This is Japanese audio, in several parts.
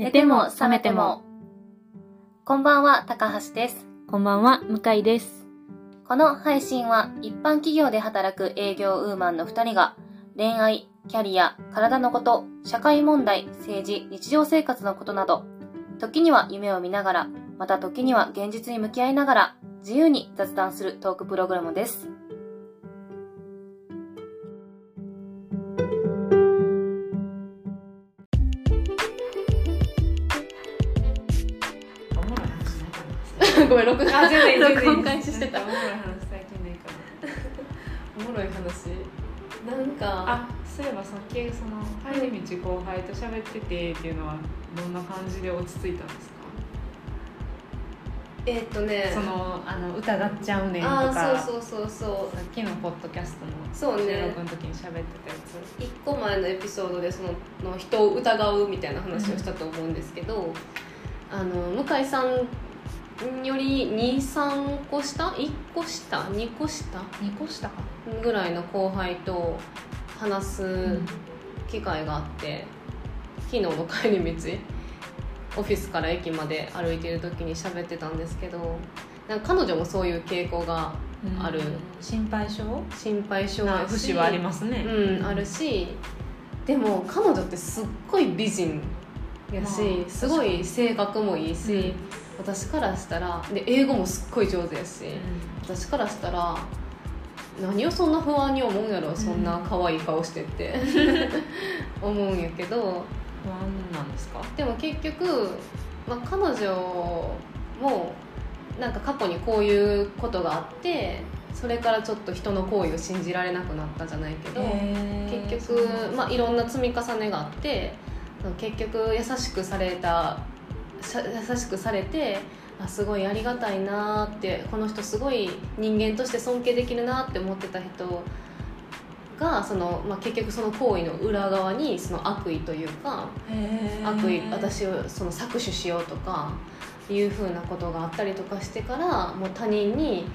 寝ても覚めても。こんばんは、高橋です。こんばんは、向井です。この配信は一般企業で働く営業ウーマンの2人が恋愛、キャリア、体のこと、社会問題、政治、日常生活のことなど、時には夢を見ながら、また時には現実に向き合いながら、自由に雑談するトークプログラムです。録。画、全然、録音録音開始してた。お。もろい話。最近ないかなおもろい話。なんか、あそういえばさっきその帰り道後輩と喋っててっていうのはどんな感じで落ち着いたんですか？えーっとね、そのあの疑っちゃうねんとあか。あ、そうそうそうそう。さっきのポッドキャストのそうね。収録の時に喋ってたやつ。一個前のエピソードでそのの人を疑うみたいな話をしたと思うんですけど、あの向井さんより23個下？1個下？2個下？2個したか。ぐらいの後輩と話す機会があって、昨日の帰り道オフィスから駅まで歩いてる時に喋ってたんですけどなんか彼女もそういう傾向がある。心配性？心配性？なやし節はありますね。うん、あるしでも彼女ってすっごい美人やし、まあすごい性格もいいし、私からしたらで英語もすっごい上手やし、私からしたら何をそんな不安に思うんやろそんな可愛い顔してって。思うんやけど。不安なんですか？でも結局、まあ、彼女もなんか過去にこういうことがあってそれからちょっと人の行為を信じられなくなったじゃないけど、結局、まあ、いろんな積み重ねがあって結局優しくされた優しくされてあすごいありがたいなーってこの人すごい人間として尊敬できるなって思ってた人がその、まあ、結局その行為の裏側にその悪意というか悪意私をその搾取しようとかいうふうなことがあったりとかしてからもう他人に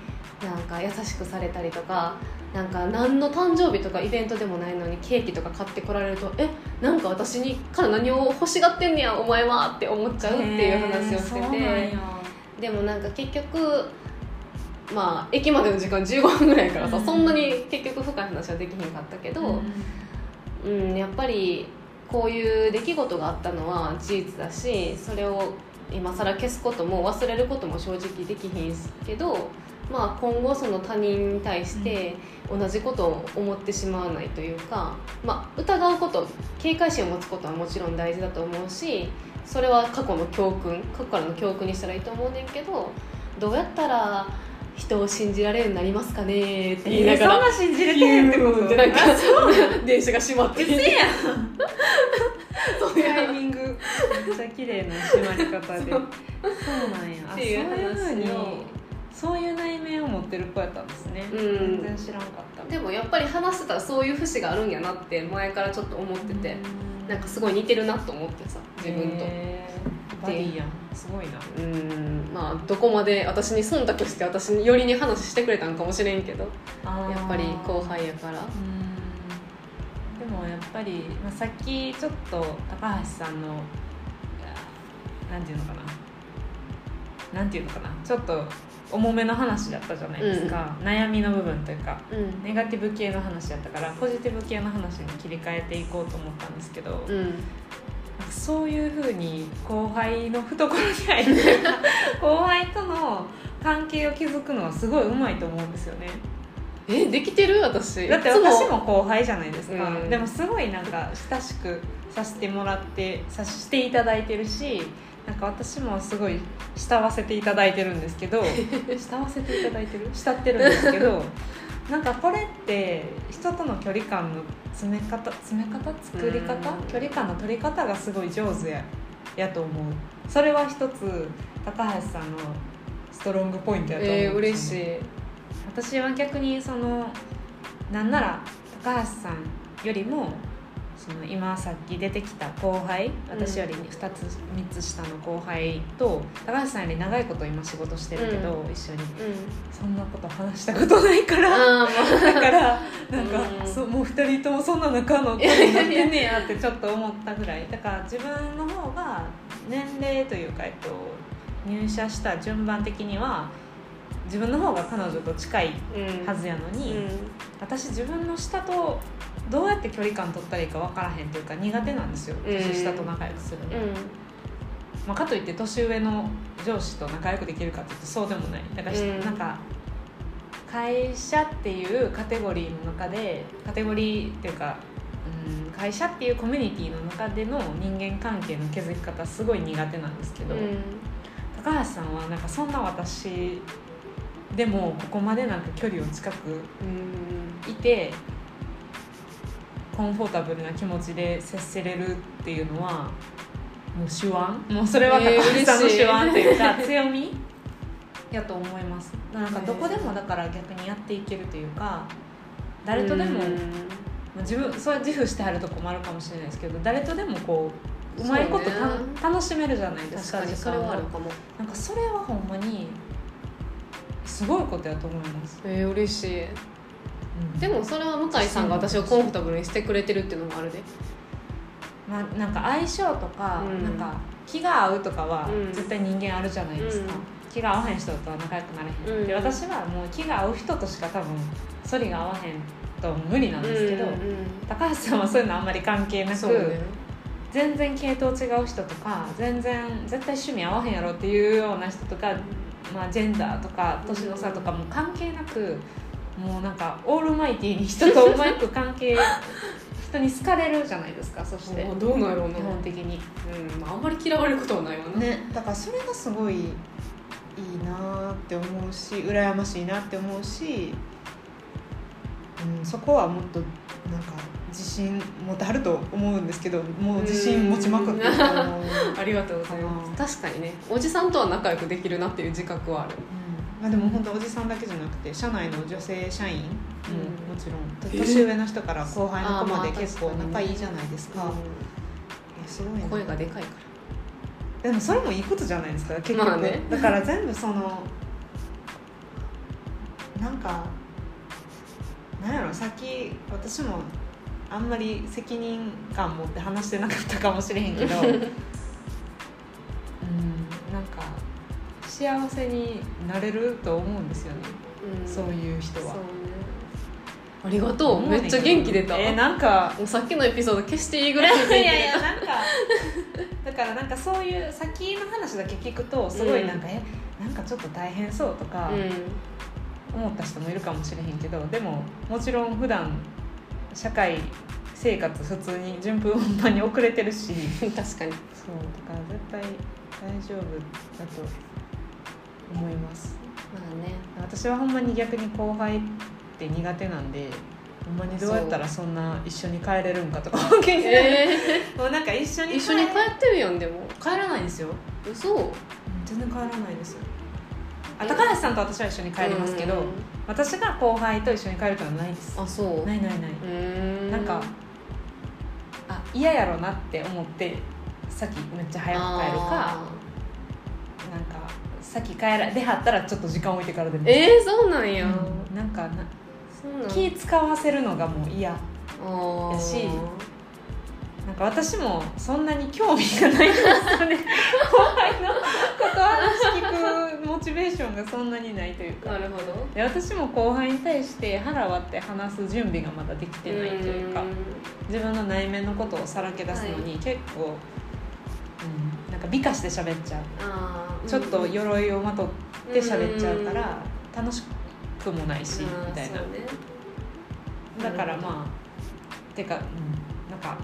なんか優しくされたりとかなんか何の誕生日とかイベントでもないのにケーキとか買ってこられるとえなんか私にから何を欲しがってんねやお前はって思っちゃうっていう話をしててでもなんか結局まあ駅までの時間15分ぐらいからさ、うん。そんなに結局深い話はできひんかったけど、うん、やっぱりこういう出来事があったのは事実だしそれを今更消すことも忘れることも正直できひんけど、まあ、今後その他人に対して同じことを思ってしまわないというか、まあ、疑うこと警戒心を持つことはもちろん大事だと思うしそれは過去の教訓過去からの教訓にしたらいいと思うねんけどどうやったら人を信じられるようになりますかねって言いながら。そんな信じれてへんってことでなんか電車が閉まってうせやん。そういう。タイミング。めっちゃ綺麗な締まり方で。そう。なんや。あそういうふうにそういう内面を持ってる子やったんですね、うん。全然知らんかった。でもやっぱり話してたらそういう節があるんやなって前からちょっと思ってて、なんかすごい似てるなと思ってさ自分と。バディやん。すごいな。うん。まあどこまで私に忖度して私によりに話してくれたんかもしれんけど。ややっぱり後輩やから。でもやっぱり、まあ、さっきちょっと高橋さんのなんていうのかな。なんていうのかな。ちょっと重めの話だったじゃないですか、悩みの部分というかうん。ネガティブ系の話だったからポジティブ系の話に切り替えていこうと思ったんですけど、うん。そういうふうに後輩の懐に入って 後輩との関係を築くのはすごいうまいと思うんですよね。えできてる？私。だって私も後輩じゃないですか、うん。でもすごいなんか親しくさせてもらってさせていただいてるしなんか私もすごい慕わせていただいてるんですけど 慕わせていただいてる？慕ってるんですけど なんかこれって人との距離感の詰め方詰め方？作り方？うん。距離感の取り方がすごい上手ややと思う。それは一つ高橋さんのストロングポイントやと思うんえー、嬉しい。私は逆にそのなんなら高橋さんよりもその今さっき出てきた後輩私より2つ3つ下の後輩と高橋さんより長いこと今仕事してるけど、う一緒に。うん。そんなこと話したことないからだからなんか、うん。そうもう2人ともそんな仲の子になってんねやってちょっと思ったぐらい。だから自分の方が年齢というか、えっと、入社した順番的には自分の方が彼女と近いうんはずやのに、うん。私自分の下とどうやって距離感取ったらいいか分からへんというか苦手なんですよ。うん。年下と仲良くするの、うん。まあ、かといって年上の上司と仲良くできるかっていうとそうでもない。だから、うん。なんか会社っていうカテゴリーの中でカテゴリーっていうか、うん、会社っていうコミュニティの中での人間関係の築き方すごい苦手なんですけど、高橋さんはなんかそんな私でもここまでなんか距離を近くうん。いてコンフォータブルな気持ちで接せれるっていうのはもう手腕？もうそれは高えー橋さんの手腕というか強み？やと思います。なんかどこでもだから逆にやっていけるというか誰とでも、うんまあ自分それは自負してはるとこもあるかもしれないですけど誰とでもこううまいことた、楽しめるじゃないですか確かにそれはあるかも。なんかそれはほんまにすごいことやと思います、えー、嬉しい。うんでもそれは向井さんが私をコンフォータブルにしてくれてるっていうのもあるで。まあ、なんか相性とか、うん。なんか気が合うとかはうん。絶対人間あるじゃないですか、うん。気が合わへん人とは仲良くなれへん、うん。で私はもう気が合う人としか多分反りが合わへんと無理なんですけど、うんうん高橋さんはそういうのあんまり関係なく、ね。全然系統違う人とか全然絶対趣味合わへんやろっていうような人とか、まあ、ジェンダーとか年の差とかも関係なくもうなんかオールマイティーに人とうまく関係人に好かれるじゃないですかそして。あどうなんやろうな。基本的に。うんまあ、あんまり嫌われることはないわな、ねだからそれがすごいいいなって思うし羨ましいなって思うし、うん、そこはもっとなんか自信持ってはると思うんですけどもう自信持ちまくってると思う、ありがとうございます。確かにねおじさんとは仲良くできるなっていう自覚はある。うんまあ、でも本当おじさんだけじゃなくて社内の女性社員もうん。もちろんえ年上の人から後輩の子まで結構仲いいじゃないですか、いやすごいな声がでかいかでもそれもいいことじゃないですか結局、まあね。だから全部そのなんかなんやろさっき私もあんまり責任感持って話してなかったかもしれへんけど。うんなんか幸せになれると思うんですよね、ら、そういう人は。ありがとう。めっちゃ元気出た、えーなんか。もうさっきのエピソード消していいぐらいいやいやなんか。だからなんかそういう先の話だけ聞くとすごいなんか、えなんかちょっと大変そうとか思った人もいるかもしれへんけどでももちろん普段社会生活普通に順風満帆に遅れてるし。うん、確かに。そうだから絶対大丈夫だと思います。まあね。私はほんまに逆に後輩って苦手なんでほんまにどうやったらそんな一緒に帰れるんかとか本 気になる。えもうなんか一緒ー、に一緒に帰ってるやんでも。帰らないんですよ。嘘。全然帰らないです。よあ高橋さんと私は一緒に帰りますけど、うん。私が後輩と一緒に帰ることはないです。あそう。ないないない、うんなんかあ嫌やろなって思ってさっきめっちゃ早く帰るかさっき帰ら出はったらちょっと時間置いてからでも。ーえー、そうなんや、うんなんかなそうなん。気使わせるのがもう嫌やし。なんか私もそんなに興味がないんですよね。後輩のこと話聞くモチベーションがそんなにないというか。なるほど。で私も後輩に対して腹割って話す準備がまだできてないというか。自分の内面のことをさらけ出すのに結構、うん、なんか美化して喋っちゃう。あーちょっと鎧をまとって喋っちゃうから楽しくもないしうんみたいな。ね。だからまあてか、うん、なんか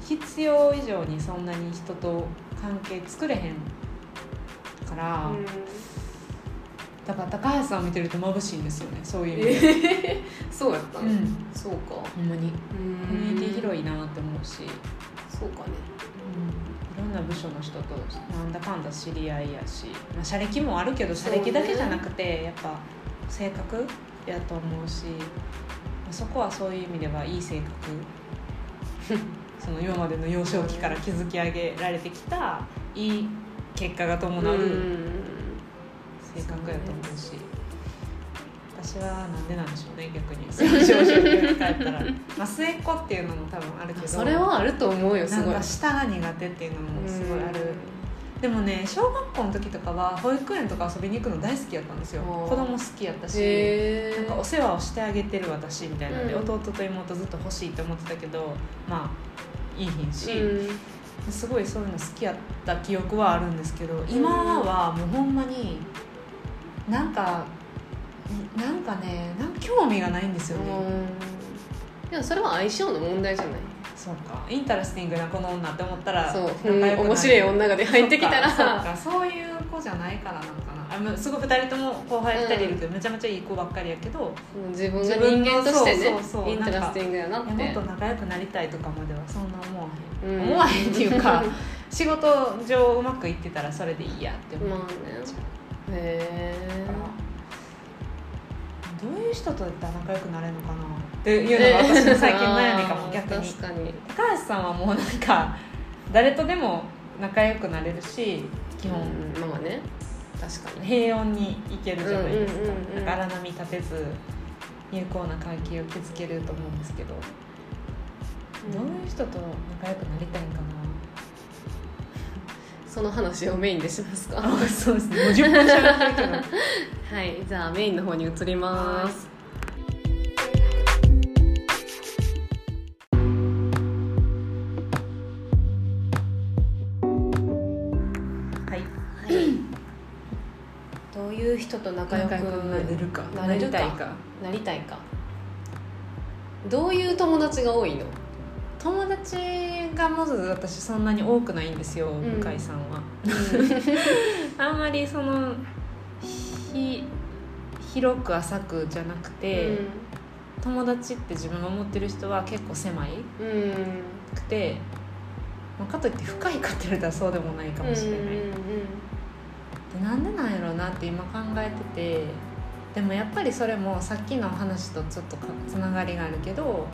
ひ必要以上にそんなに人と関係作れへんから、うん。だから高橋さんを見てると眩しいんですよねそういう意味で、えー、そうやった。の、うん。そうか。ほんまに。ココミュニティ広いなって思うし、そうかね。いろんな部署の人となんだかんだ知り合いやし、まあ、社歴もあるけど社歴だけじゃなくて、やっぱ性格やと思うし、まあそこはそういう意味ではいい性格。その今までの幼少期から築き上げられてきたいい結果が伴う性格やと思うし私はなんでなんでしょうね逆に。少女に帰ったら。まあ末っ子っていうのも多分あるけど。それはあると思うよすごい。なんか下が苦手っていうのもすごいある。でもね小学校の時とかは保育園とか遊びに行くの大好きやったんですよ。子供好きやったしへなんかお世話をしてあげてる私みたいなんで、うん。弟と妹ずっと欲しいって思ってたけどまあいいひんし、うん。すごいそういうの好きやった記憶はあるんですけど今はもうほんまになんかなんかねなんか興味がないんですよね、でもそれは相性の問題じゃない？そうか。 interesting なこの女って思ったらそう、仲良くなる。面白い女がで入ってきたら。そうかそういう子じゃないからなんかな。あすごい2人とも後輩2人いるけど、めちゃめちゃいい子ばっかりやけど自分が人間としてねそうそうそう interesting やなって。もっと仲良くなりたいとかまではそんな思わへん、うん。思わへんっていうか仕事上うまくいってたらそれでいいやって思う、まあね。へだからどういう人とやったら仲良くなれるのかな？っていうのが私の最近悩みかも、逆に。確かに。高橋さんはもうなんか誰とでも仲良くなれるし基本、うんまあね。確かに。平穏にいけるじゃないですか,、うん。う荒波立てず有効な関係を築けると思うんですけど、どういう人と仲良くなりたいんかその話をメインでしますか？なあそうですね。もう10分しゃべってるけど。はいじゃあメインの方に移ります。はい。どういう人と仲良くなるか。なりたいか？なりたいか？どういう友達が多いの？友達がまず私そんなに多くないんですよ、ん。向井さんは。あんまりそのひ広く浅くじゃなくて、友達って自分が思ってる人は結構狭いうん。うんくて、まあかといって深いかって言われたらそうでもないかもしれない、うんうん。でなんでなんやろうなって今考えててでもやっぱりそれもさっきの話とちょっとかつながりがあるけど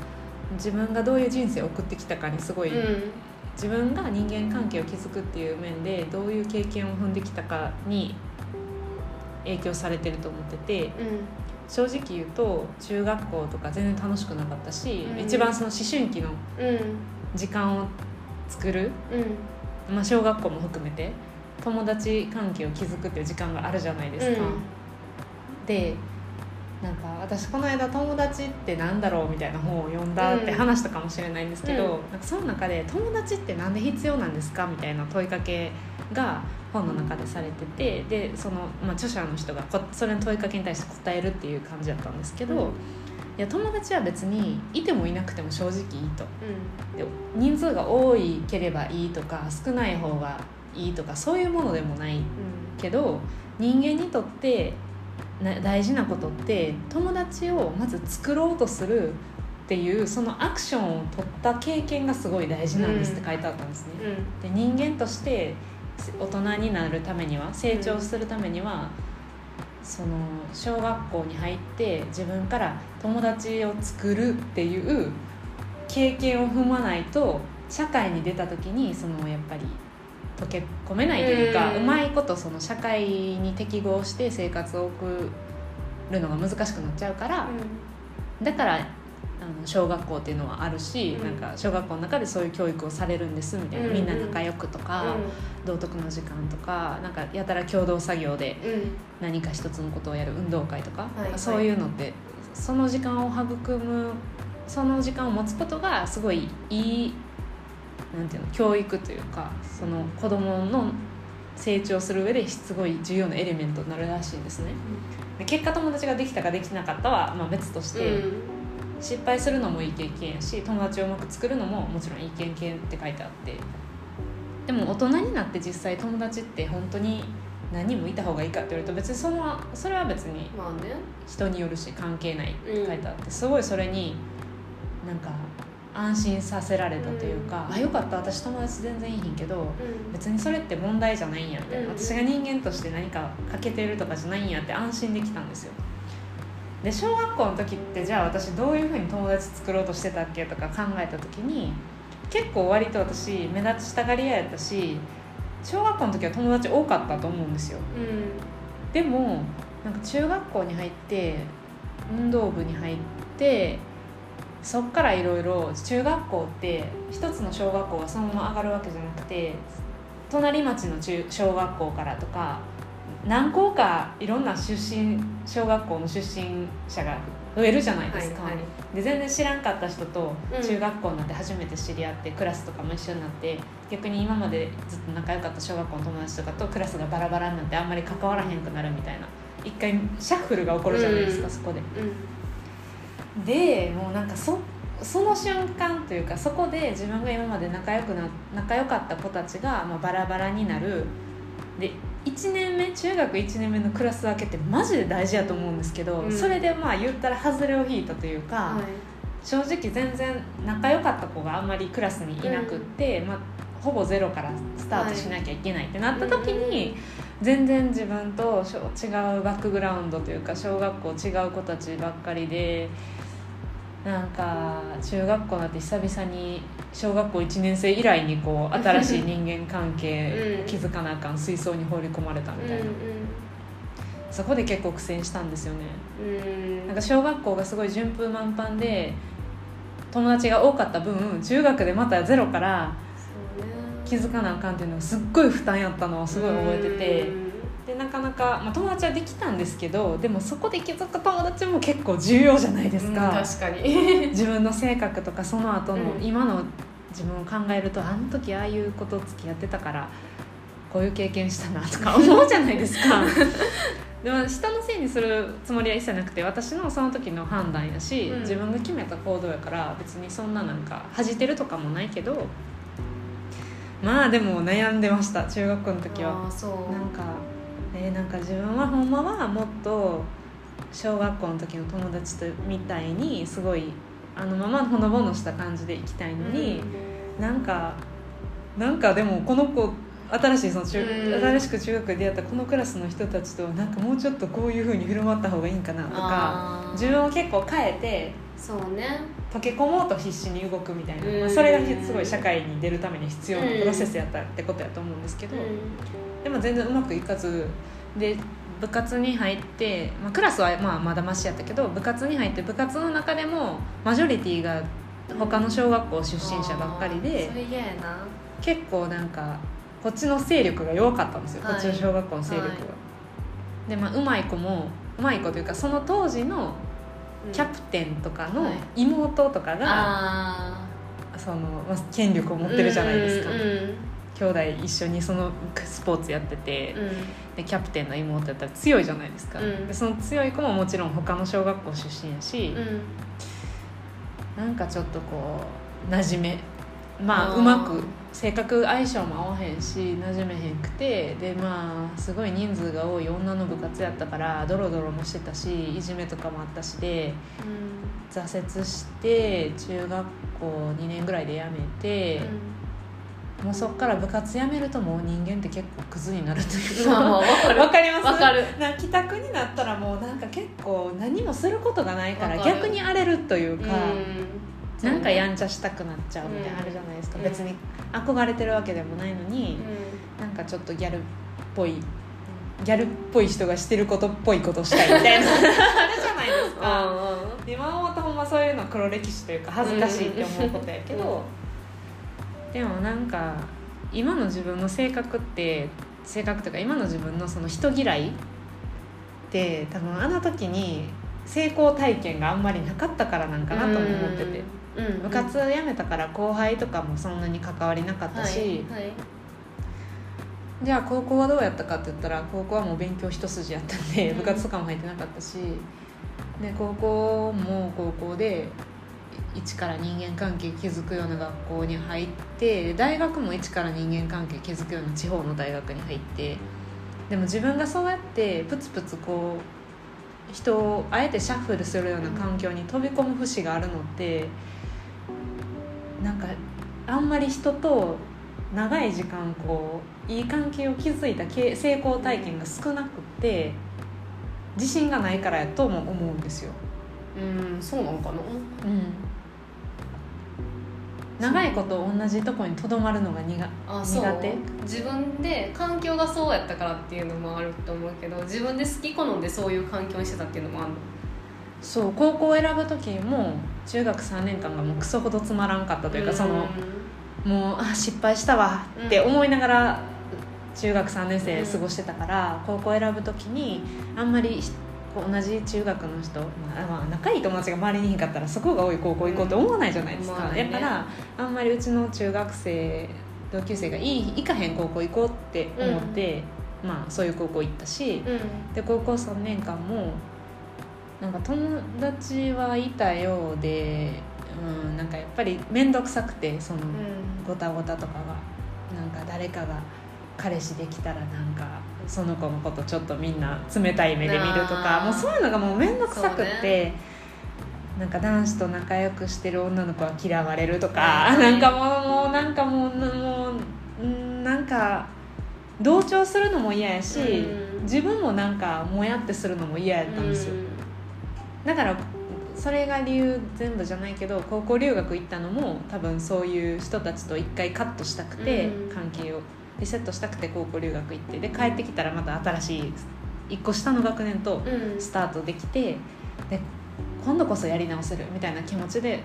自分がどういう人生を送ってきたかにすごい、うん。自分が人間関係を築くっていう面でどういう経験を踏んできたかに影響されてると思っててうん。正直言うと中学校とか全然楽しくなかったし、うん。一番その思春期のうん。時間を作る、うん。まあ、小学校も含めて友達関係を築くっていう時間があるじゃないですか。でなんか私この間「友達ってなんだろう?」みたいな本を読んだってうん話したかもしれないんですけど、うんなんかその中で「友達ってなんで必要なんですか?」みたいな問いかけが本の中でされててでその、まあ、著者の人がこそれの問いかけに対して答えるっていう感じだったんですけど、うんいや友達は別にいてもいなくても正直いいと。うで人数が多いければいいとか少ない方がいいとかそういうものでもないんけど人間にとってな大事なことって友達をまず作ろうとするっていうそのアクションを取った経験がすごい大事なんですって書いてあったんですね。で人間として大人になるためには成長するためには、その小学校に入って自分から友達を作るっていう経験を踏まないと社会に出た時にそのやっぱり溶け込めないというか、ううんまいことその社会に適合して生活を送るのが難しくなっちゃうから、だからあの小学校っていうのはあるし、うん。なんか小学校の中でそういう教育をされるんですみたいな、うん。みんな仲良くとか、道徳の時間とかなんかやたら共同作業で何か一つのことをやる運動会とかそういうのってその時間を育むその時間を持つことがすごいいいなんていうの教育というかその子供の成長する上ですごい重要なエレメントになるらしいんですね。で結果友達ができたかできなかったはまあ別として、失敗するのもいい経験やし友達をうまく作るのももちろんいい経験って書いてあって。でも大人になって実際友達って本当に何人もいた方がいいかって言われると別にそのそれは別に人によるし関係ないって書いてあって、すごいそれになんか安心させられたというか、あよかった私友達全然いいひんけど別にそれって問題じゃないんやみたいな、うん。私が人間として何か欠けてるとかじゃないんやって安心できたんですよ。で小学校の時ってじゃあ私どういうふうに友達作ろうとしてたっけとか考えた時に結構割と私目立ちたがり屋やったし小学校の時は友達多かったと思うんですよ。うん。でもなんか中学校に入って運動部に入ってそっからいろいろ中学校って一つの小学校がそのまま上がるわけじゃなくて隣町の中小学校からとか何校かいろんな出身小学校の出身者が増えるじゃないですか、はいはい。で全然知らんかった人とうん。中学校になって初めて知り合って、クラスとかも一緒になって逆に今までずっと仲良かった小学校の友達とかとクラスがバラバラになってあんまり関わらへんくなるみたいな一回シャッフルが起こるじゃないですか、うん。そこで。うんでもうなんかそその瞬間というかそこで自分が今まで仲良くな仲良かった子たちがまあバラバラになる。で1年目中学1年目のクラス分けってマジで大事やと思うんですけど、うん。それでまあ言ったら外れを引いたというか、はい。正直全然仲良かった子があんまりクラスにいなくって、まあ、ほぼゼロからスタートしなきゃいけないってなった時に、全然自分と違うバックグラウンドというか小学校違う子たちばっかりでなんか中学校になって久々に小学校1年生以来にこう新しい人間関係うん。気づかなあかん水槽に放り込まれたみたいな、うんそこで結構苦戦したんですよね。うん。なんか小学校がすごい順風満帆で友達が多かった分中学でまたゼロから気づかなあかんっていうのがすっごい負担やったのをすごい覚えてて。でなかなか、まあ、友達はできたんですけどでもそこで気づく友達も結構重要じゃないですか、うん確かに。自分の性格とかその後のうん。今の自分を考えるとあの時ああいうこと付き合ってたからこういう経験したなとか思うじゃないですか。でも人のせいにするつもりは一切なくて私のその時の判断やし、うん。自分が決めた行動やから別にそんななんか恥じてるとかもないけどまあでも悩んでました中学校の時は。あーそう。なんか、えーなんか自分はほんまはもっと小学校の時の友達とみたいにすごいあのままほのぼのした感じで行きたいのに、なんかなんかでもこの子新しいその中、うん。新しく中学で出会ったこのクラスの人たちとなんかもうちょっとこういうふうに振る舞った方がいいんかなとか自分を結構変えてそうね。溶け込もうと必死に動くみたいな、うん。まあ、それがすごい社会に出るために必要なプロセスやったってことやと思うんですけど。うんでも全然うまくいかずで部活に入って、まあ、クラスはまあまだましやったけど部活に入って部活の中でもマジョリティが他の小学校出身者ばっかりで結構なんかこっちの勢力が弱かったんですよ、はい。こっちの小学校の勢力が。はい。でまあうまい子もうまい子というかその当時のうん。キャプテンとかのはい。妹とかが、あそのまあ権力を持ってるじゃないですか、うんうん兄弟一緒にそのスポーツやってて、うん。でキャプテンの妹やったら強いじゃないですか、うん。でその強い子ももちろん他の小学校出身やし、うん。なんかちょっとこう馴染めまあうまく性格相性も合わへんし馴染めへんくてでまあすごい人数が多い女の部活やったからドロドロもしてたしいじめとかもあったしで挫折して中学校2年ぐらいで辞めて、もうそっから部活辞めるともう人間って結構クズになるというか、わかります？わかる。な帰宅になったらもうなんか結構何もすることがないから逆に荒れるというか、うなんかやんんちゃしたくなっちゃうみたいなのあるじゃないですか、うん。別に憧れてるわけでもないのに、うなんかちょっとギャルっぽいギャルっぽい人がしてることっぽいことしたいみたいな。あるじゃないですか。今思うとほんまそういうの黒歴史というか恥ずかしいって思うことやけど、でもなんか今の自分の性格って性格とか今の自分のその人嫌いって多分あの時に成功体験があんまりなかったからなんかなとも思ってて、うん部活辞めたから後輩とかもそんなに関わりなかったし、はいはい。じゃあ高校はどうやったかって言ったら高校はもう勉強一筋やったんでうん。部活とかも入ってなかったし。で高校も高校で一から人間関係築くような学校に入って大学も一から人間関係築くような地方の大学に入ってでも自分がそうやってプツプツこう人をあえてシャッフルするような環境に飛び込む節があるのってなんかあんまり人と長い時間こういい関係を築いたけ成功体験が少なくって自信がないからやとも思うんですよ。うんそうなのかな長いこと同じとこにとどまるのが苦苦手？自分で環境がそうやったからっていうのもあると思うけど自分で好き好んでそういう環境にしてたっていうのもあるの？そう高校を選ぶ時も中学3年間がもうクソほどつまらんかったというか、そのもうあ失敗したわって思いながら中学3年生過ごしてたから、高校選ぶ時にあんまり同じ中学の人、まあまあ、仲いい友達が周りにいんかったらそこが多い高校行こうって思わないじゃないですか、まあね。だからあんまりうちの中学生同級生がいい行かへん高校行こうって思って、まあそういう高校行ったしうん。で高校3年間もなんか友達はいたようで、うん、なんかやっぱり面倒くさくてその。ごたごたとかがなんか誰かが彼氏できたらなんかその子のことちょっとみんな冷たい目で見るとかもうそういうのがもう面倒くさくって、なんか男子と仲良くしてる女の子は嫌われるとか、うんなんかもうもうなんかもうもううんなんか同調するのも嫌やし、うん。自分もなんかもやってするのも嫌やったんですよ。だからそれが理由全部じゃないけど高校留学行ったのも多分そういう人たちと一回カットしたくて、うん。関係をリセットしたくて高校留学行ってで帰ってきたらまた新しい一個下の学年とうん。うんスタートできてで今度こそやり直せるみたいな気持ちで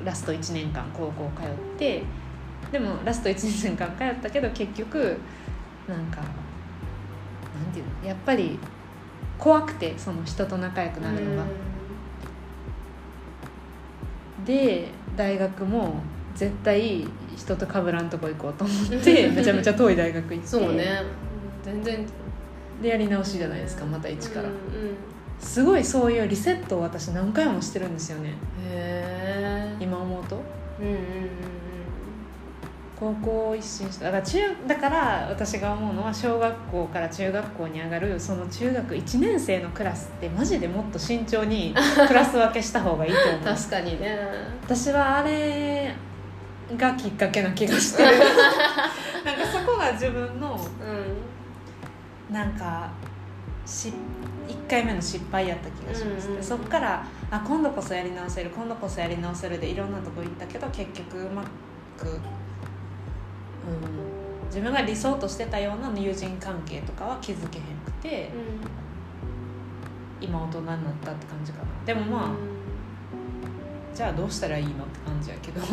うん。ラスト1年間高校通ってでもラスト1年間通ったけど結局なんかなんていうのやっぱり怖くてその人と仲良くなるのが。で大学も絶対人と被らんとこ行こうと思ってめちゃめちゃ遠い大学行って。そうね。全然でやり直しじゃないですかまた一から、うんうんすごいそういうリセットを私何回もしてるんですよね。へえ今思うと。うんうんうん高校一新した。だから中だから私が思うのは小学校から中学校に上がるその中学1年生のクラスってマジでもっと慎重にクラス分けした方がいいと思う。確かにね。私はあれがきっかけな気がして。る なんかそこが自分のうん。なんかし1回目の失敗やった気がします、うんうんうん。そっからあ今度こそやり直せる今度こそやり直せるでいろんなとこ行ったけど結局うまく、うん、自分が理想としてたような友人関係とかは築けへんくて、今大人になったって感じかな。でもまあ、じゃあどうしたらいいのって感じやけど。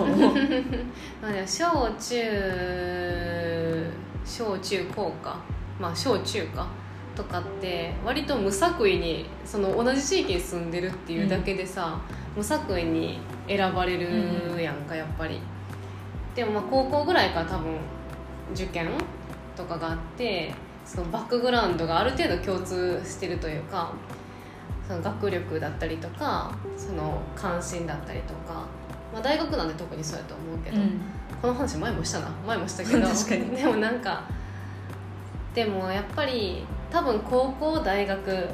まあでも小中小中高か。まあ小中かとかって割と無作為にその同じ地域に住んでるっていうだけでさ、無作為に選ばれるやんかやっぱり。でもまあ高校ぐらいから多分受験とかがあってそのバックグラウンドがある程度共通してるというかその学力だったりとかその関心だったりとか、まあ、大学なんで特にそうやと思うけど、この話前もしたな。前もしたけど でもなんかでもやっぱり多分高校大学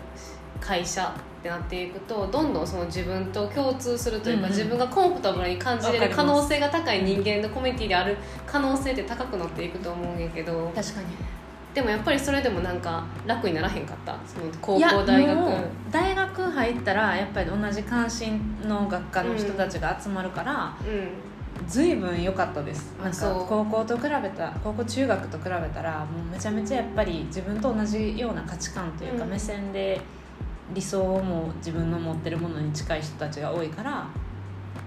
会社ってなっていくとどんどんその自分と共通するというか、うん。うん自分がコンフォタブルに感じれる可能性が高い人間のコミュニティである可能性って高くなっていくと思うんやけど確かにでもやっぱりそれでもなんか楽にならへんかった？その高校大学。大学入ったらやっぱり同じ関心の学科の人たちが集まるから、うん。随分良かったです。なんか高校と比べた高校中学と比べたらもうめちゃめちゃやっぱり自分と同じような価値観というかうん。目線で理想も自分の持ってるものに近い人たちが多いから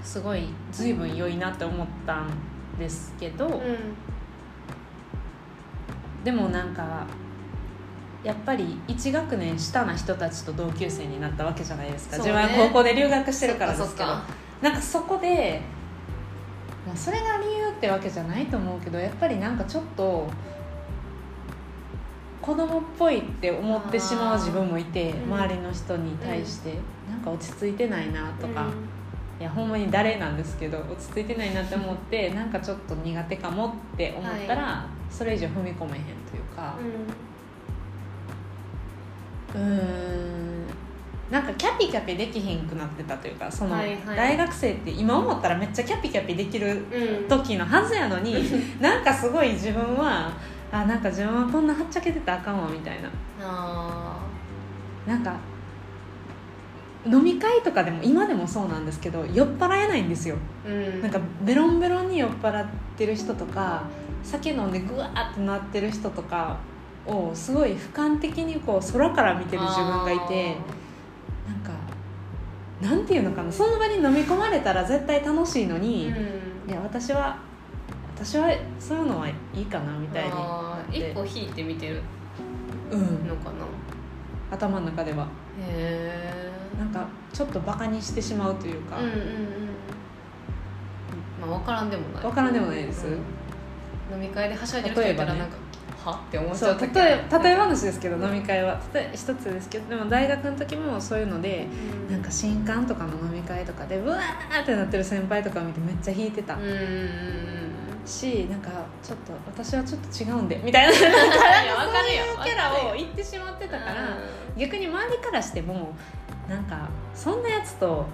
すごい随分良いなって思ったんですけど、うんでもなんかやっぱり1学年下な人たちと同級生になったわけじゃないですか、ね。自分は高校で留学してるからですけど。なんかそこで、まあ、それが理由ってわけじゃないと思うけどやっぱりなんかちょっと子供っぽいって思ってしまう自分もいてうん。周りの人に対して、なんか落ち着いてないなとか、うんいやほんまに誰なんですけど落ち着いてないなって思ってなんかちょっと苦手かもって思ったら、それ以上踏み込めへんというか。うーん。なんかキャピキャピできひんくなってたというかその、はいはい。大学生って今思ったらめっちゃキャピキャピできるうん。うん時のはずやのに なんかすごい自分はあなんか自分はこんなはっちゃけてたらあかんわみたいな。あなんか飲み会とかでも今でもそうなんですけど酔っ払えないんですよ。ーうん。なんかベロンベロンに酔っ払ってる人とか酒飲んでグワーってなってる人とかをすごい俯瞰的にこう空から見てる自分がいてなんかなんていうのかなその場に飲み込まれたら絶対楽しいのうに、ん。いや私は私はそういうのはいいかなみたいに。一歩引いて見てるうん。のかな。頭の中では。へえなんかちょっとバカにしてしまうというか、うんうんうん。まあ分からんでもない。わからんでもないです、うん。飲み会ではしゃいでる人いたらなんか、は？って思っちそうゃう時例え例え話ですけど飲み会は。例え一つですけどでも大学の時もそういうのでうん。なんか新刊とかの飲み会とかでうわーってなってる先輩とか見てめっちゃ引いてた。うんうんしなんかちょっと私はちょっと違うんでみたいな。いや分かるよ。キャラを言ってしまってたから逆に周りからしてもなんかそんなやつと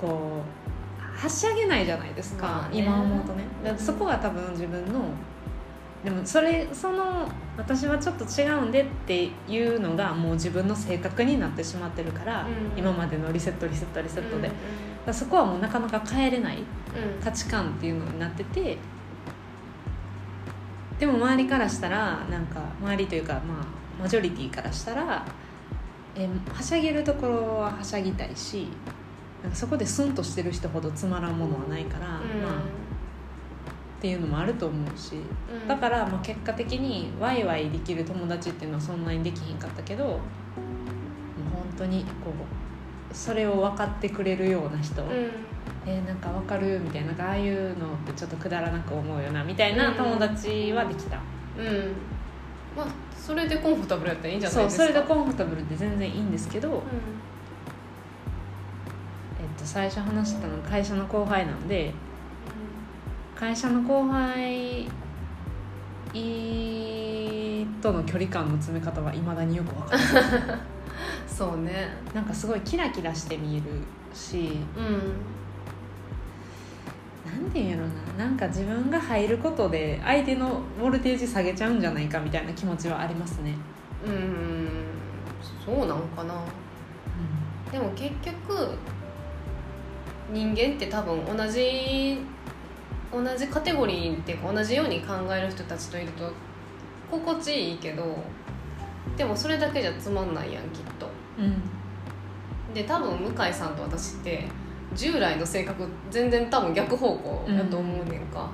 こうはしゃげないじゃないですか、まあね。今思うとね。そこが多分自分のでもそれその私はちょっと違うんでっていうのがもう自分の性格になってしまってるから、うん。今までのリセットリセットリセットで、うんそこはもうなかなか変えれないうん。価値観っていうのになっててでも周りからしたらなんか周りというかまあマジョリティからしたらえはしゃげるところははしゃぎたいしなんかそこでスンとしてる人ほどつまらんものはないから、うん。まあ、っていうのもあると思うしうん。だからまあ結果的にワイワイできる友達っていうのはそんなにできひんかったけどもう本当にこうそれを分かってくれるような人、うん。えーなんかわかるみたいなああいうのってちょっとくだらなく思うよなみたいな友達はできた、うん。まあそれでコンフォタブルやったらいいんじゃないそうですか？それでコンフォタブルで全然いいんですけど、うえっと、最初話したのが会社の後輩なんで会社の後輩との距離感の詰め方はいまだによくわかるん そうね。なんかすごいキラキラして見えるしうんていうんやろな。なんか自分が入ることで相手のボルテージ下げちゃうんじゃないかみたいな気持ちはありますね、うんそうなんかな。でも結局人間って多分同じ同じカテゴリーっていうか同じように考える人たちといると心地いいけどでもそれだけじゃつまんないやんきっと。うん。で多分向井さんと私って従来の性格全然多分逆方向だと思うねんか、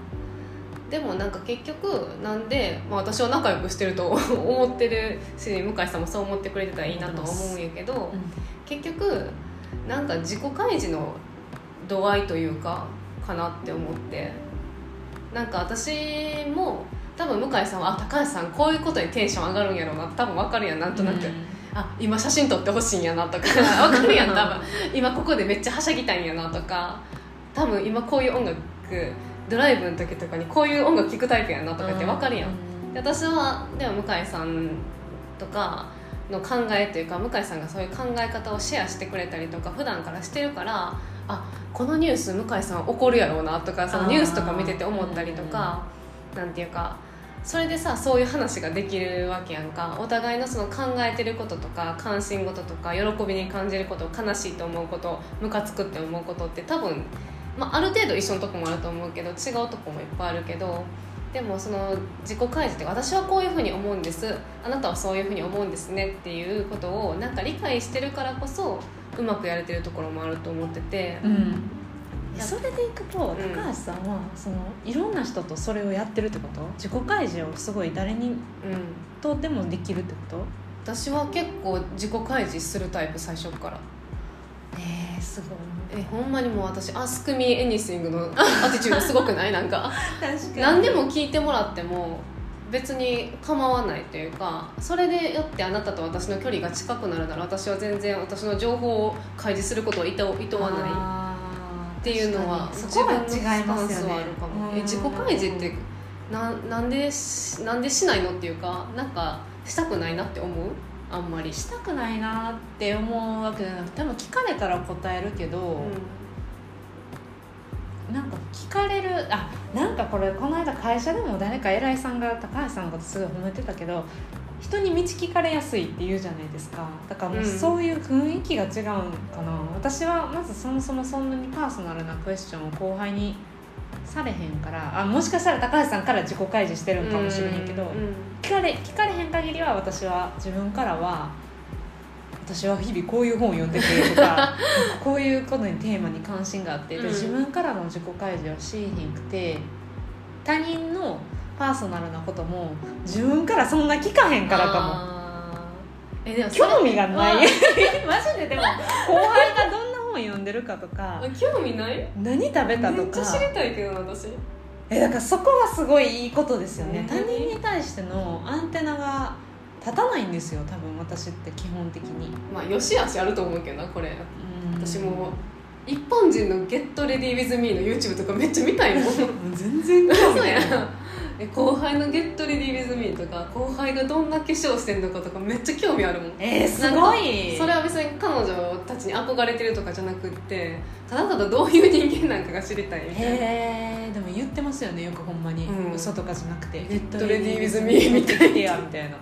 でもなんか結局なんで、まあ、私は仲良くしてると 思ってるし向井さんもそう思ってくれてたらいいなとは思うんやけど、結局なんか自己開示の度合いというかかなって思って。なんか私も多分向井さんはあ高橋さんこういうことにテンション上がるんやろうな多分分かるやんなんとなく、あ今写真撮ってほしいんやなとか。分かるやん多分。今ここでめっちゃはしゃぎたいんやなとか。多分今こういう音楽ドライブの時とかにこういう音楽聴くタイプやなとかって分かるやん、で私はでも向井さんとかの考えというか向井さんがそういう考え方をシェアしてくれたりとか普段からしてるからあこのニュース向井さん怒るやろうなとかそのニュースとか見てて思ったりとかなんていうかそれでさそういう話ができるわけやんか。お互いのその考えてることとか関心事とか喜びに感じること悲しいと思うことムカつくって思うことって多分、まあ、ある程度一緒のとこもあると思うけど違うとこもいっぱいあるけどでもその自己開示って私はこういうふうに思うんです。あなたはそういうふうに思うんですねっていうことをなんか理解してるからこそうまくやれてるところもあると思ってて、うん。それでいくと高ん。橋さんはそのいろんな人とそれをやってるってこと？自己開示をすごい誰にうん、とでもできるってこと？私は結構自己開示するタイプ最初から。えー、すごい。えほんまにもう私「アスクミエニシングのアティチュードすごくない？なんか。確何でも聞いてもらっても別に構わないというかそれでよってあなたと私の距離が近くなるなら私は全然私の情報を開示することをいといとわないっていうのはそこは違いますよね自己開示ってななんでしなんでしないのっていうかなんかしたくないなって思う？あんまり。したくないなって思うわけじゃなくて多分聞かれたら答えるけど、なんか聞かれるあなんかこれこの間会社でも誰か偉いさんが高橋さんのことすごい褒めてたけど人に道聞かれやすいって言うじゃないですか。だからもううん。そういう雰囲気が違うんかな、私はまずそもそもそんなにパーソナルなクエスチョンを後輩にされへんから。あもしかしたら高橋さんから自己開示してるんかもしれへんけど、うん。聞かれ聞かれへん限りは私は自分からは私は日々こういう本を読んでてとか こういうことにテーマに関心があって、でうん。自分からの自己開示をしひんくて他人のパーソナルなことも自分からそんな聞かへんからかも。えでも興味がない。あ マジで？でも後輩がどんな本読んでるかとか。興味ない？何食べたとめっちゃ知かりたいけどな私。えだからそこはすごいいいことですよね。うん他人に対してのアンテナが立たないんですよ多分私って基本的に、まあよしあしあると思うけどなこれ。うん。私も一般人の「ゲットレディー・ウィズ・ミー」の YouTube とかめっちゃ見たいもん。全然興味そうやな。いえ後輩の「ゲットレディー・ウィズ・ミー」とか後輩がどんな化粧してんのかとかめっちゃ興味あるもん。えー、すごい。それは別に彼女たちに憧れてるとかじゃなくってただただどういう人間なんかが知りたいみたいな。へえでも言ってますよねよくほんまに、うん。嘘とかじゃなくて「ゲットレディー with me 見てきてや」みたいな。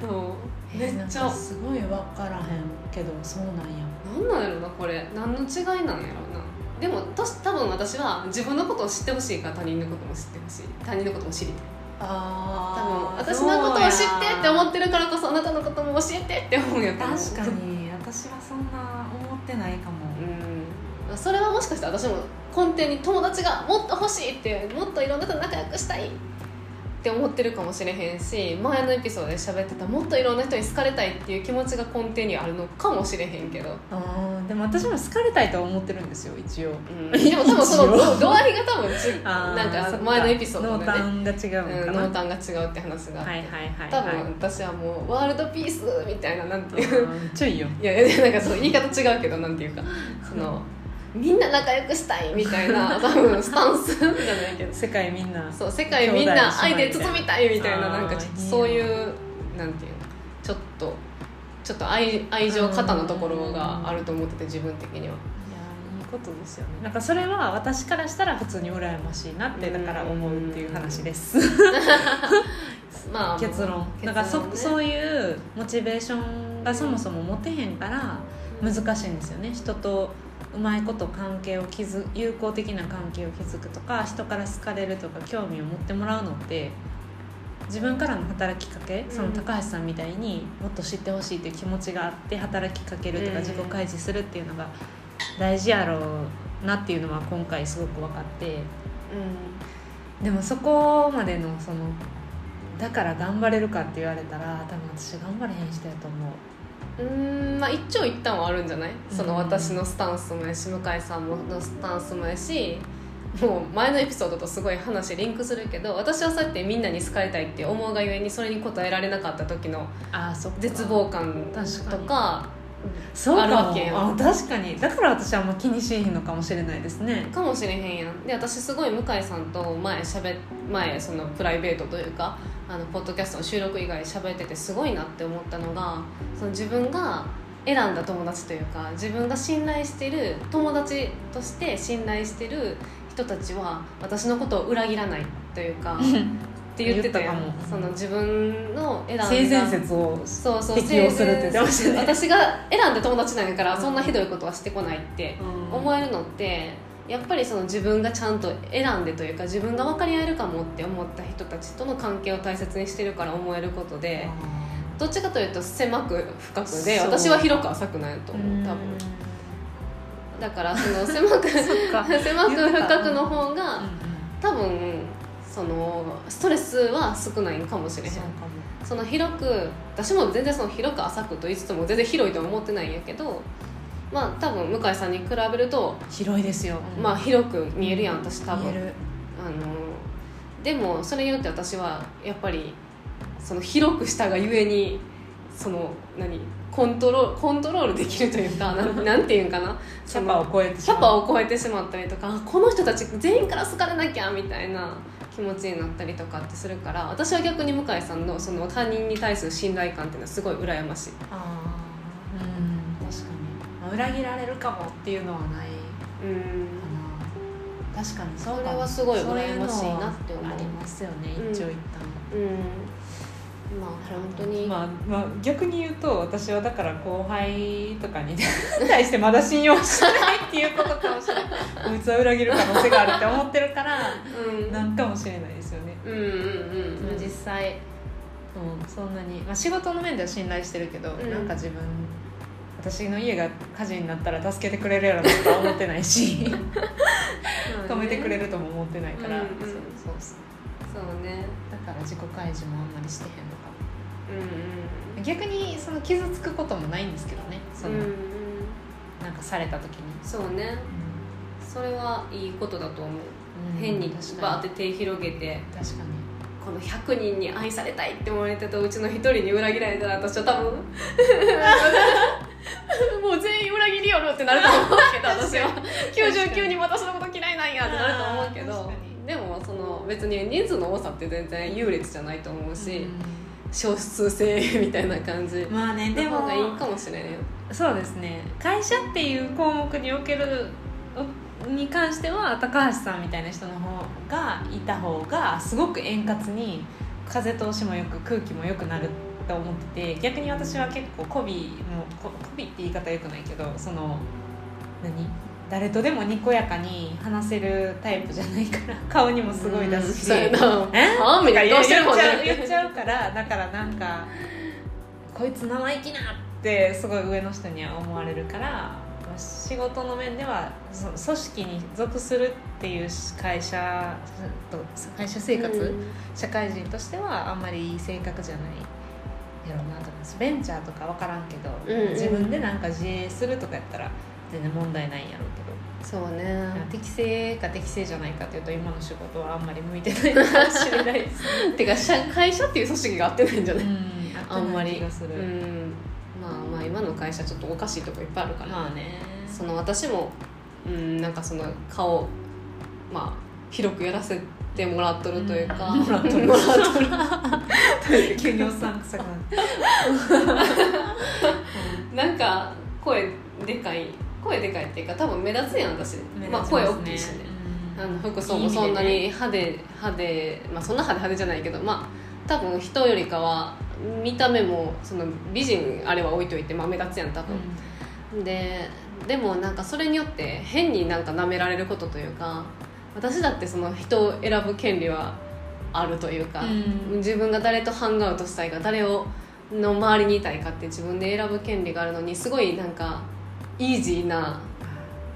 そう。めっちゃ。すごい分からへんけどそうなんや。なんなんやろなこれ。何の違いなんやろなでも多分私は自分のことを知ってほしいから他人のことも知ってほしい。他人のことも知りたい。多分あ私のことを知ってって思ってるからこそあなたのことも教えてって思うんやと思う。確かに私はそんな思ってないかも、うん。それはもしかしたら私も根底に友達がもっと欲しいってもっといろんな人と仲良くしたい。って思ってるかもしれへんし前のエピソードで喋ってたもっといろんな人に好かれたいっていう気持ちが根底にあるのかもしれへんけど、あーでも私も好かれたいとは思ってるんですよ一応。うん、でも多分その度度合いが多分ち なんか前のエピソードで濃ね淡が違ううんのかな、濃淡が違うって話が。あって、はいはいはい。多はい分私はもうワールドピースみたいななんていう。ちょいよ。いやいやなんかそう言い方違うけどなんていうか。その みんな仲良くしたいみたいな 多分スタンスじゃないけど。世界みんなそう世界みんな愛で包みたいみたいななんかちょっとそういうなんていうのちょっとちょっと愛愛情過多なところがあると思ってて自分的には。いやいいことですよね。なんかそれは私からしたら普通に羨ましいなってだから思うっていう話です。まあ結論。だからそ,、そういうモチベーションがそもそも持てへんから難しいんですよね。人とうまいこと関係を築友好的な関係を築くとか人から好かれるとか興味を持ってもらうのって自分からの働きかけその高橋さんみたいにもっと知ってほしいっていう気持ちがあって働きかけるとかうん。自己開示するっていうのが大事やろうなっていうのは今回すごく分かって。うでもそこまでのそのだから頑張れるかって言われたら多分私頑張れへん人やと思う。んうんまあ一長一短はあるんじゃない？そのうん私のスタンスもやし向井さんものスタンスもやしもう前のエピソードとすごい話リンクするけど私はそうやってみんなに好かれたいって思うがゆえにそれに応えられなかった時の絶望感とかそうかも。あ確かに。だから私はあんま気にしいのかもしれないですね。かもしれへんやん。で私すごい向井さんと前しゃべ前そのプライベートというかあのポッドキャストの収録以外喋っててすごいなって思ったのがその自分が選んだ友達というか自分が信頼してる友達として信頼してる人たちは私のことを裏切らないというか って言ってたかも。その自分の選んだ。性善説をそうそう適用するって私が選んだ友達なんやからそんなひどいことはしてこないって思えるのってやっぱりその自分がちゃんと選んでというか自分が分かり合えるかもって思った人たちとの関係を大切にしてるから思えることでどっちかというと狭く深くで私は広く浅くないと思う多分。だからその狭く 狭く深くの方がうん。多分そのストレスは少ないかもしれへん。その広く私も全然その広く浅くと言いつつも全然広いとは思ってないんやけどまあ多分向井さんに比べると、広いですよ、まあ広く見えるやん私多分。あのでもそれによって私はやっぱりその広くしたがゆえにその何コントロールコントロールできるというか なんなんていうんかな。キャパを超えてキャパを超えてしまったりとかあこの人たち全員から好かれなきゃみたいな気持ちになったりとかってするから私は逆に向井さんのその他人に対する信頼感っていうのはすごい羨ましい、ああうん。確かに、まあ、裏切られるかもっていうのはないうん。かな確かにそうかも。それはすごい羨ましいなって思う。ありますよねうん一長一うんまあ本当に、短まあ、まあ逆に言うと私はだから後輩とかに 対してまだ信用してないっていうことかもしれない。こいつは裏切る可能性があるって思ってるからうん。なんかもしれないですよね、うんうんうん。うん。実際、うん、そんなに、まあ、仕事の面では信頼してるけど、うん。なんか自分私の家が火事になったら助けてくれるやろなとは思ってないし 止めてくれるとも思ってないから、うんうん。そうそうそう。そうね。だから自己開示もあんまりしてへんのかうんも逆にその傷つくこともないんですけどねその、うんうん。うんなんかされた時に、そうね。それはいいことだと思う、変に確かバーって手広げて確かに。この100人に愛されたいって思われてたうちの1人に裏切られたら私は多分 もう全員裏切りよるってなると思うけど私は。99人私のこと嫌いなんやってなると思うけどでもその別に人数の多さって全然優劣じゃないと思うし、う少数性みたいな感じんまあねでもがいいかもしれんよ。そうですね。会社っていう項目におけるおに関しては高橋さんみたいな人の方がいた方がすごく円滑に風通しもよく空気も良くなると思ってて逆に私は結構媚びもこ媚びって言い方よくないけどその何？誰とでもにこやかに話せるタイプじゃないから 顔にもすごい出すし。え？みたいな言っちゃうからだからなんかこいつ生意気なってすごい上の人には思われるから仕事の面では組織に属するっていう会社と会社生活、うん。社会人としてはあんまりいい性格じゃないやろうなと思います。ベンチャーとか分からんけど、うんうん。自分でなんか自営するとかやったら全然問題ないんやろうけど。そうね。適正か適正じゃないかっていうと今の仕事はあんまり向いてないかもしれないですね。てか社会社っていう組織が合ってない？んじゃない、あんまりうん。まあまあ今の会社ちょっとおかしいとこいっぱいあるから、まあね。その私もうんなんかその顔まあ広くやらせてもらっとるというか、う んもらっとる。急におっ さん臭くななんか声でかい声でかいっていうか多分目立つやん私、まあ声大きいしね、あの服装もそんなに派手派手まあそんな派手派手じゃないけどまあ多分人よりかは見た目もその美人あれは置いといて、まあ、目立つやん多分、ででもなんかそれによって変になんか舐められることというか私だってその人を選ぶ権利はあるというか、うん。自分が誰とハンガウトしたいか誰をの周りにいたいかって自分で選ぶ権利があるのにすごいなんかイージーな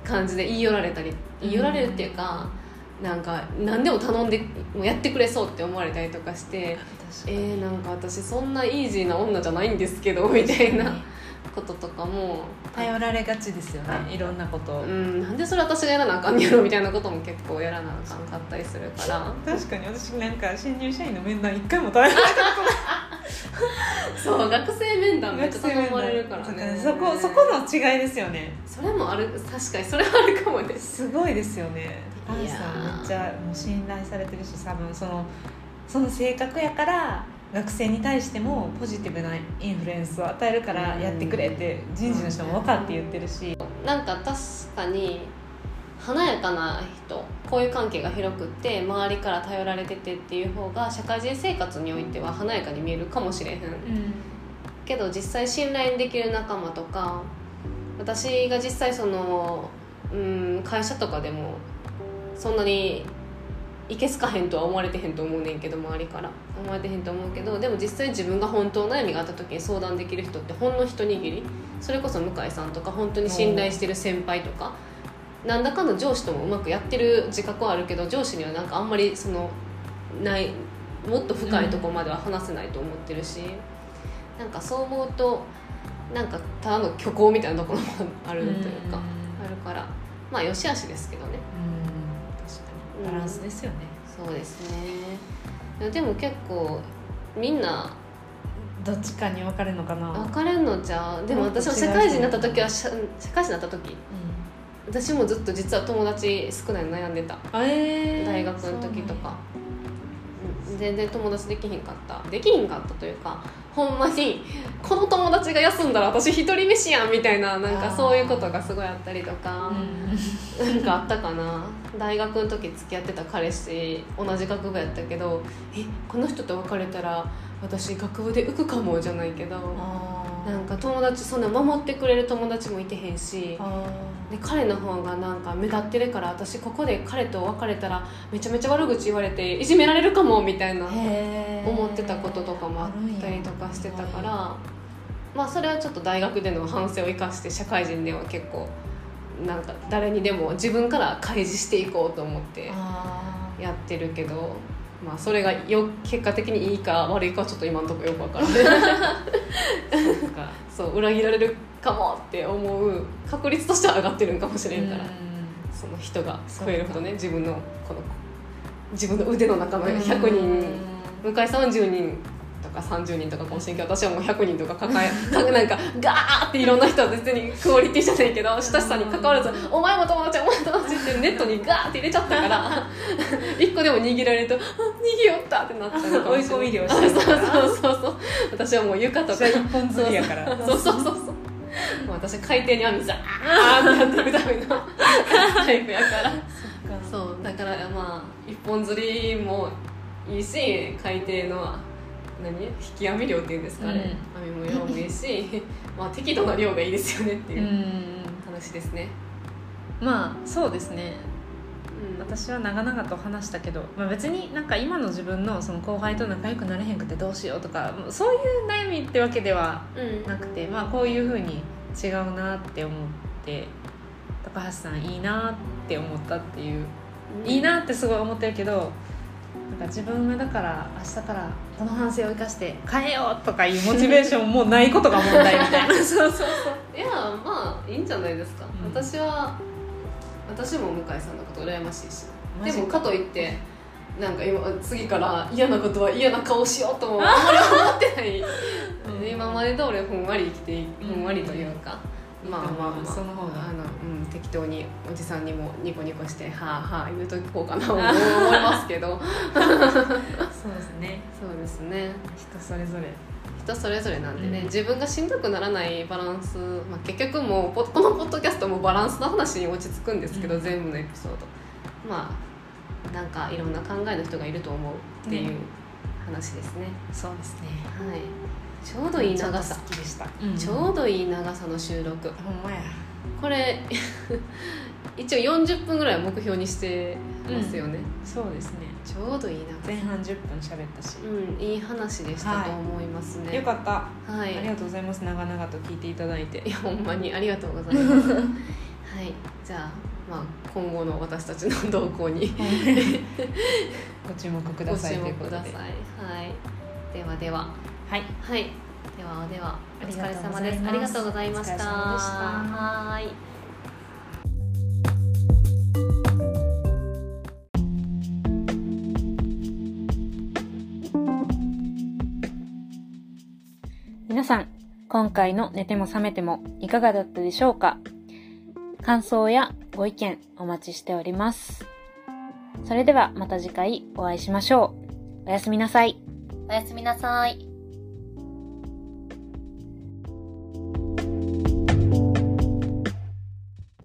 感じで言い寄られたり言い寄られるっていうか、なんか何でも頼んでもうやってくれそうって思われたりとかしてえー、なんか私そんなイージーな女じゃないんですけどみたいなこととかも。頼られがちですよねいろんなこと。をうん、なんでそれ私がやらなあかんねやろみたいなことも結構やらなあかんかったりするから。確かに私なんか新入社員の面談一回も頼られないそう学生面談めっちゃ頼まれるからね。そこそこの違いですよね。それもある確かにそれはあるかもですすごいですよね。高橋さんめっちゃもう信頼されてるし多分そのその性格やから学生に対してもポジティブなインフルエンスを与えるからやってくれって人事の人も分かって言ってるし。なんか確かに華やかな人交友関係が広くって周りから頼られててっていう方が社会人生活においては華やかに見えるかもしれへん。けど実際信頼できる仲間とか私が実際そのうん会社とかでもそんなにいけすかへんとは思われてへんと思うねんけど周りから。思われてへんと思うけどでも実際自分が本当の悩みがあった時に相談できる人ってほんの一握り。それこそ向井さんとか本当に信頼してる先輩とかなんだかんだ上司ともうまくやってる自覚はあるけど上司にはなんかあんまりそのないもっと深いところまでは話せないと思ってるし、なんかそう思うとなんかただの虚構みたいなところもあるというか、あるからまあよしあしですけどね。うん確かに。バランスですよね、そうですね。でも結構みんなどっちかに分かれるのかな、分かれんのじゃう。でも私も社会人になった時は社社会人になった時私もずっと実は友達少ないの悩んでた。えー大学の時とか、うん全然友達できひんかった。できひんかったというかほんまにこの友達が休んだら私一人飯やんみたいななんかそういうことがすごいあったりとか、うん。なんかあったかな。大学の時付き合ってた彼氏同じ学部やったけどえこの人と別れたら私学部で浮くかもじゃないけどなんか友達そんな守ってくれる友達もいてへんしあで彼の方がなんか目立ってるから私ここで彼と別れたらめちゃめちゃ悪口言われていじめられるかもみたいな思ってたこととかもあったりとかしてたからまあそれはちょっと大学での反省を生かして社会人では結構なんか誰にでも自分から開示していこうと思ってやってるけどまあそれがよ結果的にいいか悪いかはちょっと今のところよく分からない。そう裏切られるかもって思う確率としては上がってるんかもしれんから。その人が増えるほどね自分のこの自分の腕の中の100人向井さんは10人とか30人とか更新私はもう100人とか抱え なんかガーっていろんな人は別にクオリティじゃないけど親しさに関わらず「お前も友達お前も友達」ってネットにガーって入れちゃったから一個でも握られると「逃げよった!」ってなっちゃう 追い込み量してる そうそうそうそう。私はもう床とか。そうそうそうそう私海底に網ザーってやっていくためのタイプやから。そう。だからまあ一本釣りもいいし海底の何？引き網漁っていうんですかね、うん、網も漁もいいし まあ適度な量がいいですよねっていう話ですね、まあそうですね。私は長々と話したけど、まあ、別になんか今の自分のその後輩と仲良くなれへんくてどうしようとかそういう悩みってわけではなくて、うん、まあこういうふうに違うなって思って高橋さんいいなって思ったっていう、うん、いいなってすごい思ってるけどなんか自分はだから明日からこの反省を生かして変えようとかいうモチベーションもないことが問題みたいな。そうそうそう。いやまあいいんじゃないですか、うん、私は私も向井さんのこと羨ましいし。でもかといってなんか今次から嫌なことは嫌な顔しようともあんまり思ってない、うん、今まで通りふんわり生きてふん。わりというか、うん、まあまあまあ。その方が。あの、うん、適当におじさんにもニコニコして「はあはあ」言うとこうかなと 思いますけど。そうですね。そうですね。人それぞれ。人それぞれなんでね、うん、自分がしんどくならないバランス、まあ、結局もうこのポッドキャストもバランスの話に落ち着くんですけど、うん、全部のエピソード。まあなんかいろんな考えの人がいると思うっていう話ですね、そうですね。はい。ちょうどいい長さ。ちょうどいい長さの収録。ほんまや。これ 一応40分ぐらい目標にしてますよね、うん、そうですね。ちょうどいいな前半10分喋ったし。うんいい話でしたと思いますね、はい、よかった。はい。ありがとうございます。長々と聞いていただいて。いやほんまにありがとうございます。はい。じゃあまあ今後の私たちの動向に。ご注目くださいご注目くださいはい。ではでは。はい。はい。ではでは。お疲れ様です。ありがとうございました。はい。皆さん、今回の寝ても覚めてもいかがだったでしょうか？感想やご意見お待ちしております。それではまた次回お会いしましょう。おやすみなさい。おやすみなさい。